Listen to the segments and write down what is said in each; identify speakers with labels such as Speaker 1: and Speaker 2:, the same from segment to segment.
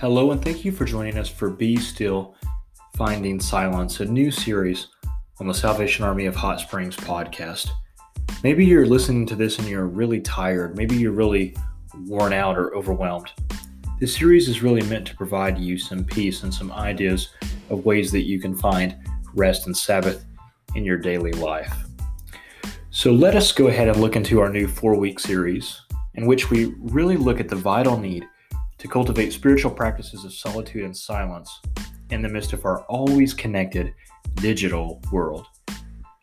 Speaker 1: Hello, and thank you for joining us for Be Still Finding Silence, a new series on the Salvation Army of Hot Springs podcast. Maybe you're listening to this and you're really tired. Maybe you're really worn out or overwhelmed. This series is really meant to provide you some peace and some ideas of ways that you can find rest and Sabbath in your daily life. So let us go ahead and look into our new four week series in which we really look at the vital need to cultivate spiritual practices of solitude and silence in the midst of our always connected digital world.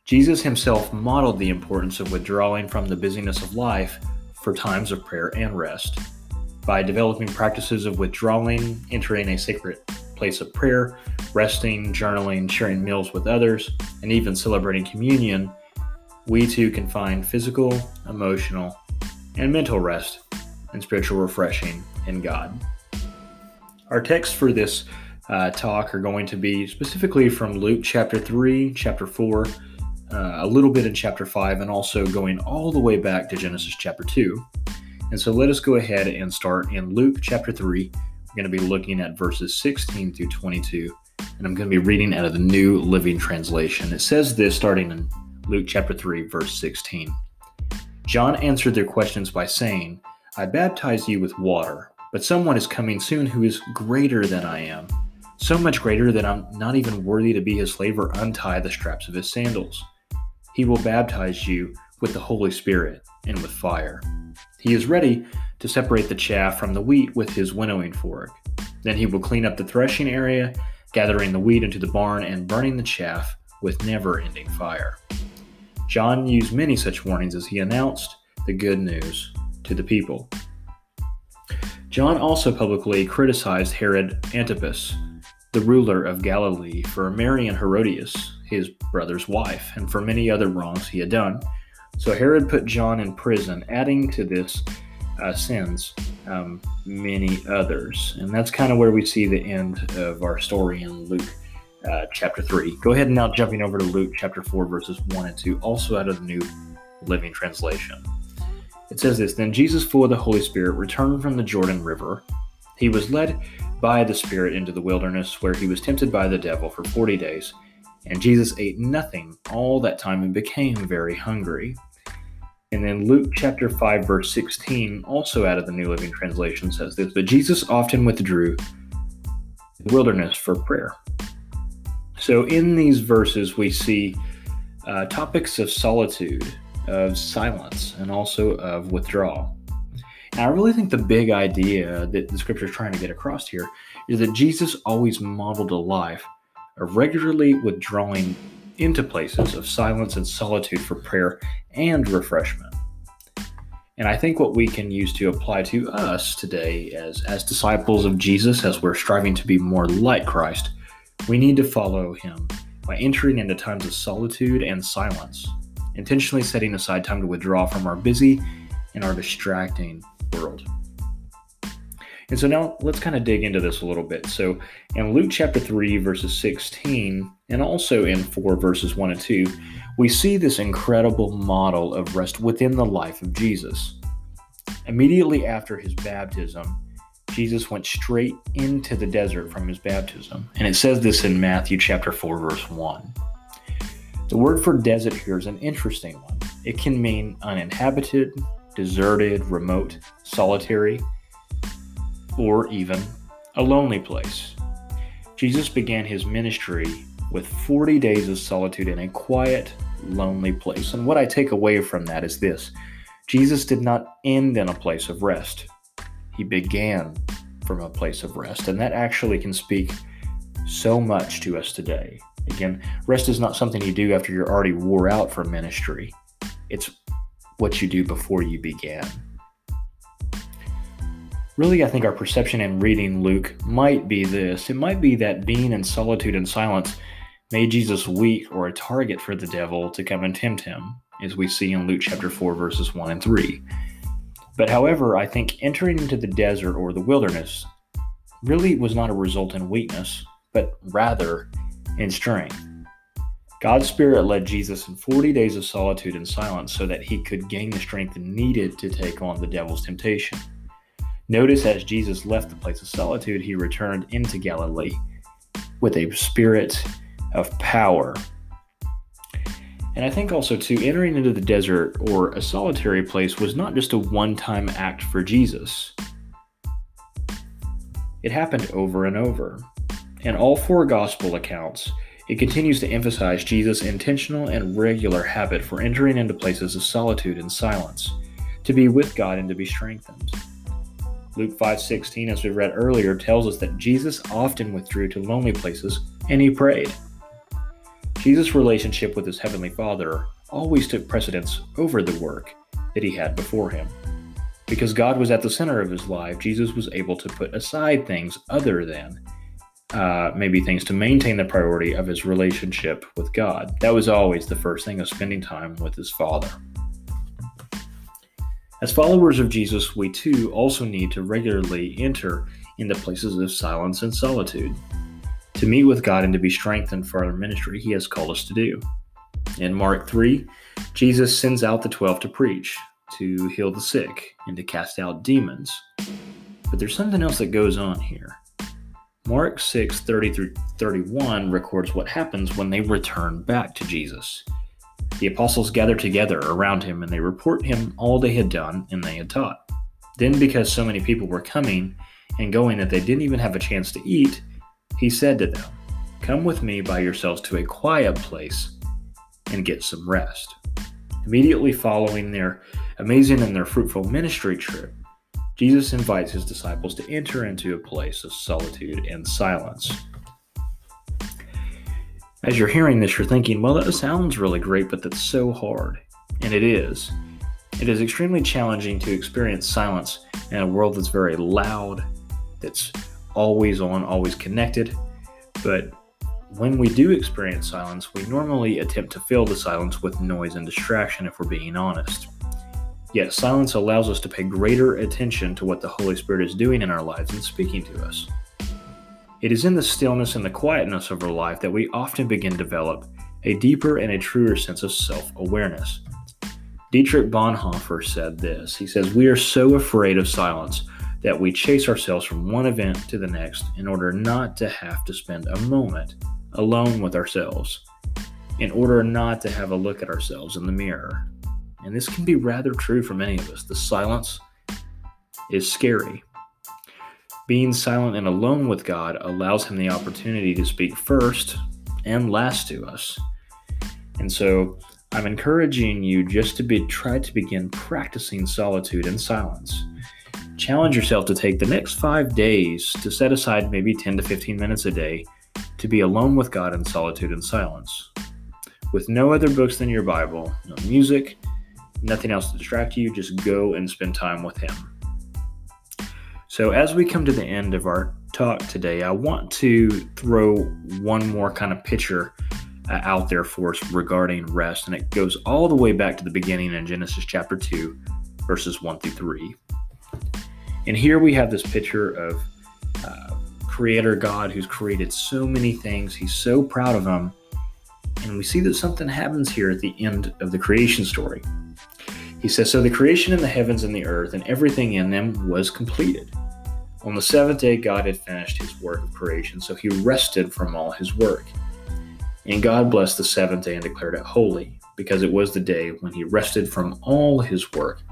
Speaker 1: Jesus himself modeled the importance of withdrawing from the busyness of life for times of prayer and rest. By developing practices of withdrawing, entering a sacred place of prayer, resting, journaling, sharing meals with others, and even celebrating communion, we too can find physical, emotional, and mental rest and spiritual refreshing in God. Our text for this uh, talk are going to be specifically from Luke chapter 3, chapter 4, uh, a little bit in chapter 5, and also going all the way back to Genesis chapter 2. And so let us go ahead and start in Luke chapter 3. We're going to be looking at verses 16 through 22, and I'm going to be reading out of the New Living Translation. It says this starting in Luke chapter 3, verse 16. John answered their questions by saying, I baptize you with water, but someone is coming soon who is greater than I am, so much greater that I'm not even worthy to be his slave or untie the straps of his sandals. He will baptize you with the Holy Spirit and with fire. He is ready to separate the chaff from the wheat with his winnowing fork. Then he will clean up the threshing area, gathering the wheat into the barn and burning the chaff with never ending fire. John used many such warnings as he announced the good news to the people. John also publicly criticized Herod Antipas, the ruler of Galilee, for marrying Herodias, his brother's wife, and for many other wrongs he had done. So Herod put John in prison, adding to this uh, sins um, many others. And that's kind of where we see the end of our story in Luke uh, chapter 3. Go ahead and now jumping over to Luke chapter 4, verses 1 and 2, also out of the New Living Translation. It says this Then Jesus, full of the Holy Spirit, returned from the Jordan River. He was led by the Spirit into the wilderness, where he was tempted by the devil for forty days. And Jesus ate nothing all that time and became very hungry. And then Luke chapter 5, verse 16, also out of the New Living Translation, says this But Jesus often withdrew to the wilderness for prayer. So in these verses, we see uh, topics of solitude of silence and also of withdrawal. And I really think the big idea that the scripture is trying to get across here is that Jesus always modeled a life of regularly withdrawing into places of silence and solitude for prayer and refreshment. And I think what we can use to apply to us today as, as disciples of Jesus, as we're striving to be more like Christ, we need to follow him by entering into times of solitude and silence intentionally setting aside time to withdraw from our busy and our distracting world. And so now let's kind of dig into this a little bit. So in Luke chapter 3, verses 16, and also in 4, verses 1 and 2, we see this incredible model of rest within the life of Jesus. Immediately after his baptism, Jesus went straight into the desert from his baptism. And it says this in Matthew chapter 4, verse 1. The word for desert here is an interesting one. It can mean uninhabited, deserted, remote, solitary, or even a lonely place. Jesus began his ministry with 40 days of solitude in a quiet, lonely place. And what I take away from that is this Jesus did not end in a place of rest, he began from a place of rest. And that actually can speak so much to us today. Again, rest is not something you do after you're already wore out from ministry, it's what you do before you began. Really, I think our perception in reading Luke might be this it might be that being in solitude and silence made Jesus weak or a target for the devil to come and tempt him, as we see in Luke chapter 4, verses 1 and 3. But however, I think entering into the desert or the wilderness really was not a result in weakness, but rather in strength. God's Spirit led Jesus in 40 days of solitude and silence so that he could gain the strength needed to take on the devil's temptation. Notice as Jesus left the place of solitude, he returned into Galilee with a spirit of power. And I think also, too, entering into the desert or a solitary place was not just a one time act for Jesus. It happened over and over. In all four gospel accounts, it continues to emphasize Jesus' intentional and regular habit for entering into places of solitude and silence, to be with God and to be strengthened. Luke 5:16 as we read earlier tells us that Jesus often withdrew to lonely places and he prayed. Jesus' relationship with his heavenly Father always took precedence over the work that he had before him. Because God was at the center of his life, Jesus was able to put aside things other than uh, maybe things to maintain the priority of his relationship with God. That was always the first thing of spending time with his Father. As followers of Jesus, we too also need to regularly enter into places of silence and solitude to meet with God and to be strengthened for our ministry He has called us to do. In Mark 3, Jesus sends out the 12 to preach, to heal the sick, and to cast out demons. But there's something else that goes on here. Mark 6 30 through 31 records what happens when they return back to Jesus. The apostles gather together around him and they report him all they had done and they had taught. Then, because so many people were coming and going that they didn't even have a chance to eat, he said to them, Come with me by yourselves to a quiet place and get some rest. Immediately following their amazing and their fruitful ministry trip, Jesus invites his disciples to enter into a place of solitude and silence. As you're hearing this, you're thinking, well, that sounds really great, but that's so hard. And it is. It is extremely challenging to experience silence in a world that's very loud, that's always on, always connected. But when we do experience silence, we normally attempt to fill the silence with noise and distraction if we're being honest. Yet, silence allows us to pay greater attention to what the Holy Spirit is doing in our lives and speaking to us. It is in the stillness and the quietness of our life that we often begin to develop a deeper and a truer sense of self awareness. Dietrich Bonhoeffer said this He says, We are so afraid of silence that we chase ourselves from one event to the next in order not to have to spend a moment alone with ourselves, in order not to have a look at ourselves in the mirror. And this can be rather true for many of us. The silence is scary. Being silent and alone with God allows Him the opportunity to speak first and last to us. And so I'm encouraging you just to be try to begin practicing solitude and silence challenge yourself to take the next five days to set aside maybe 10 to 15 minutes a day to be alone with God in solitude and silence. With no other books than your Bible, no music, nothing else to distract you, just go and spend time with Him. So, as we come to the end of our talk today, I want to throw one more kind of picture uh, out there for us regarding rest, and it goes all the way back to the beginning in Genesis chapter 2, verses 1 through 3. And here we have this picture of uh, Creator God who's created so many things. He's so proud of them. And we see that something happens here at the end of the creation story. He says, So the creation in the heavens and the earth and everything in them was completed. On the seventh day, God had finished his work of creation, so he rested from all his work. And God blessed the seventh day and declared it holy, because it was the day when he rested from all his work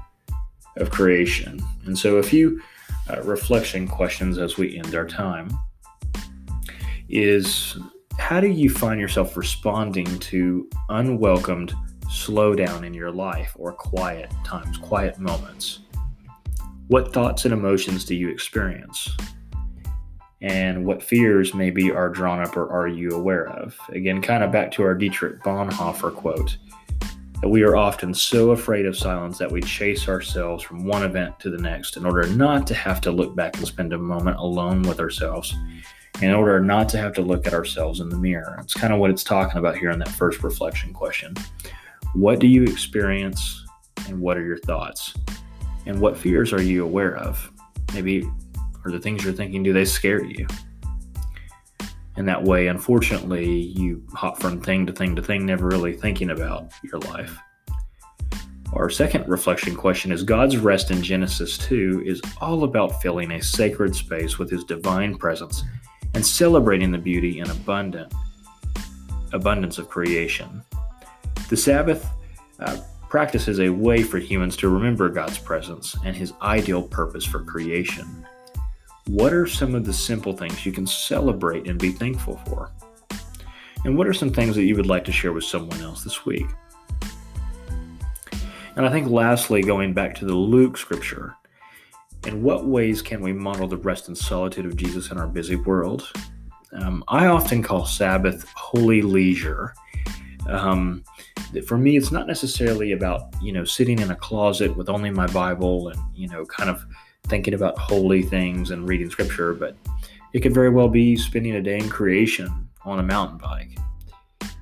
Speaker 1: of creation. And so, a few uh, reflection questions as we end our time is how do you find yourself responding to unwelcomed slowdown in your life or quiet times, quiet moments? What thoughts and emotions do you experience? And what fears maybe are drawn up or are you aware of? Again, kind of back to our Dietrich Bonhoeffer quote that we are often so afraid of silence that we chase ourselves from one event to the next in order not to have to look back and spend a moment alone with ourselves, in order not to have to look at ourselves in the mirror. It's kind of what it's talking about here in that first reflection question. What do you experience and what are your thoughts? And what fears are you aware of? Maybe are the things you're thinking, do they scare you? in that way, unfortunately, you hop from thing to thing to thing, never really thinking about your life. Our second reflection question is God's rest in Genesis 2 is all about filling a sacred space with his divine presence and celebrating the beauty and abundant abundance of creation. The Sabbath uh, practice is a way for humans to remember God's presence and his ideal purpose for creation. What are some of the simple things you can celebrate and be thankful for? And what are some things that you would like to share with someone else this week? And I think lastly, going back to the Luke scripture, in what ways can we model the rest and solitude of Jesus in our busy world? Um, I often call Sabbath holy leisure. Um, for me, it's not necessarily about you know sitting in a closet with only my Bible and you know kind of thinking about holy things and reading Scripture, but it could very well be spending a day in creation on a mountain bike.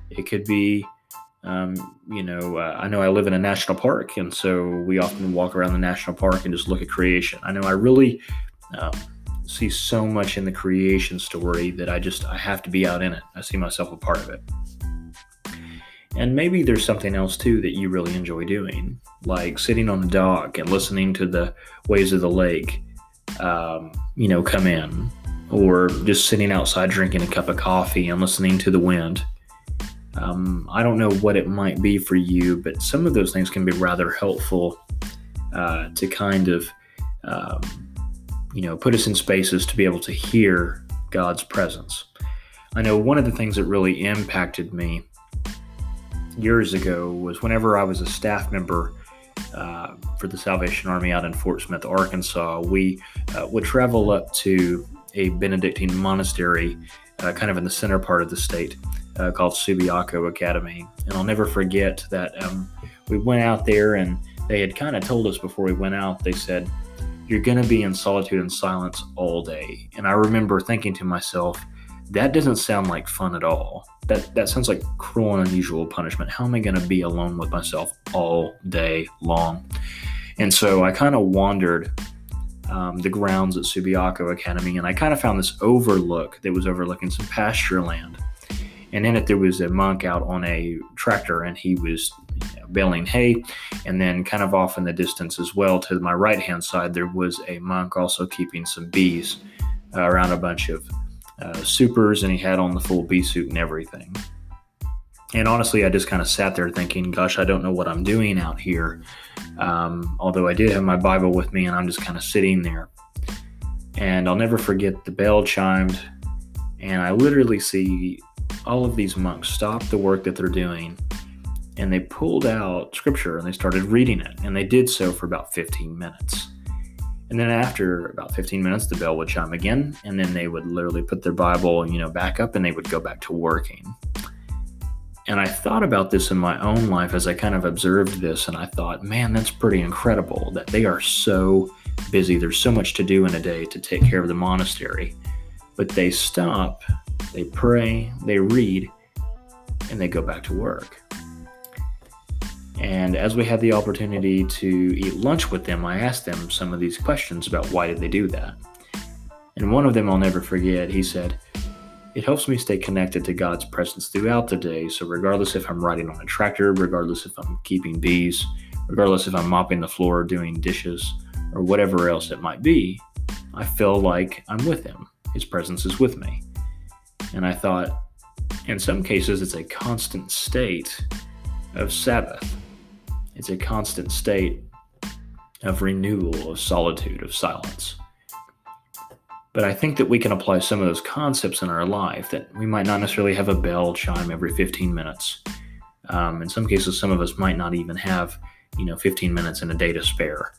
Speaker 1: It could be um, you know, uh, I know I live in a national park, and so we often walk around the national park and just look at creation. I know I really um, see so much in the creation story that I just I have to be out in it. I see myself a part of it. And maybe there's something else too that you really enjoy doing, like sitting on the dock and listening to the waves of the lake, um, you know, come in, or just sitting outside drinking a cup of coffee and listening to the wind. Um, I don't know what it might be for you, but some of those things can be rather helpful uh, to kind of, um, you know, put us in spaces to be able to hear God's presence. I know one of the things that really impacted me years ago was whenever I was a staff member uh, for the Salvation Army out in Fort Smith, Arkansas, we uh, would travel up to a Benedictine monastery uh, kind of in the center part of the state uh, called Subiaco Academy. And I'll never forget that um, we went out there and they had kind of told us before we went out, they said, You're going to be in solitude and silence all day. And I remember thinking to myself, that doesn't sound like fun at all. That that sounds like cruel and unusual punishment. How am I going to be alone with myself all day long? And so I kind of wandered um, the grounds at Subiaco Academy, and I kind of found this overlook that was overlooking some pasture land. And in it, there was a monk out on a tractor, and he was you know, baling hay. And then, kind of off in the distance as well, to my right hand side, there was a monk also keeping some bees uh, around a bunch of uh, supers, and he had on the full bee suit and everything. And honestly, I just kind of sat there thinking, gosh, I don't know what I'm doing out here. Um, although I did have my Bible with me, and I'm just kind of sitting there. And I'll never forget the bell chimed, and I literally see all of these monks stop the work that they're doing and they pulled out scripture and they started reading it. And they did so for about 15 minutes. And then after about 15 minutes, the bell would chime again, and then they would literally put their Bible, you know, back up and they would go back to working. And I thought about this in my own life as I kind of observed this, and I thought, man, that's pretty incredible that they are so busy. There's so much to do in a day to take care of the monastery, but they stop, they pray, they read, and they go back to work. And as we had the opportunity to eat lunch with them, I asked them some of these questions about why did they do that. And one of them I'll never forget, he said, it helps me stay connected to God's presence throughout the day. So, regardless if I'm riding on a tractor, regardless if I'm keeping bees, regardless if I'm mopping the floor, doing dishes, or whatever else it might be, I feel like I'm with Him. His presence is with me. And I thought, in some cases, it's a constant state of Sabbath, it's a constant state of renewal, of solitude, of silence. But I think that we can apply some of those concepts in our life that we might not necessarily have a bell chime every 15 minutes. Um, in some cases, some of us might not even have, you know, 15 minutes in a day to spare.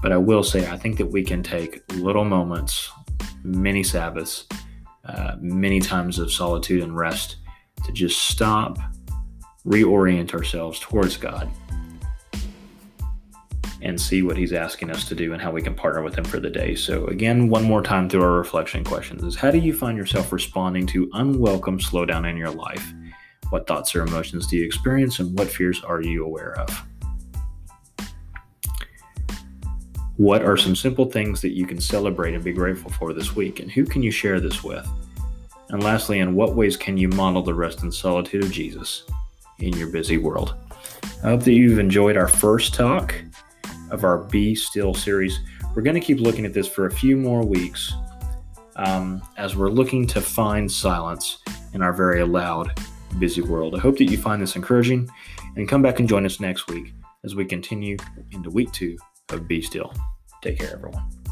Speaker 1: But I will say, I think that we can take little moments, many Sabbaths, uh, many times of solitude and rest to just stop, reorient ourselves towards God and see what he's asking us to do and how we can partner with him for the day. So, again, one more time through our reflection questions is how do you find yourself responding to unwelcome slowdown in your life? What thoughts or emotions do you experience, and what fears are you aware of? What are some simple things that you can celebrate and be grateful for this week, and who can you share this with? And lastly, in what ways can you model the rest and solitude of Jesus in your busy world? I hope that you've enjoyed our first talk of our Be Still series. We're going to keep looking at this for a few more weeks um, as we're looking to find silence in our very loud, busy world. I hope that you find this encouraging and come back and join us next week as we continue into week two of Be Still. Take care, everyone.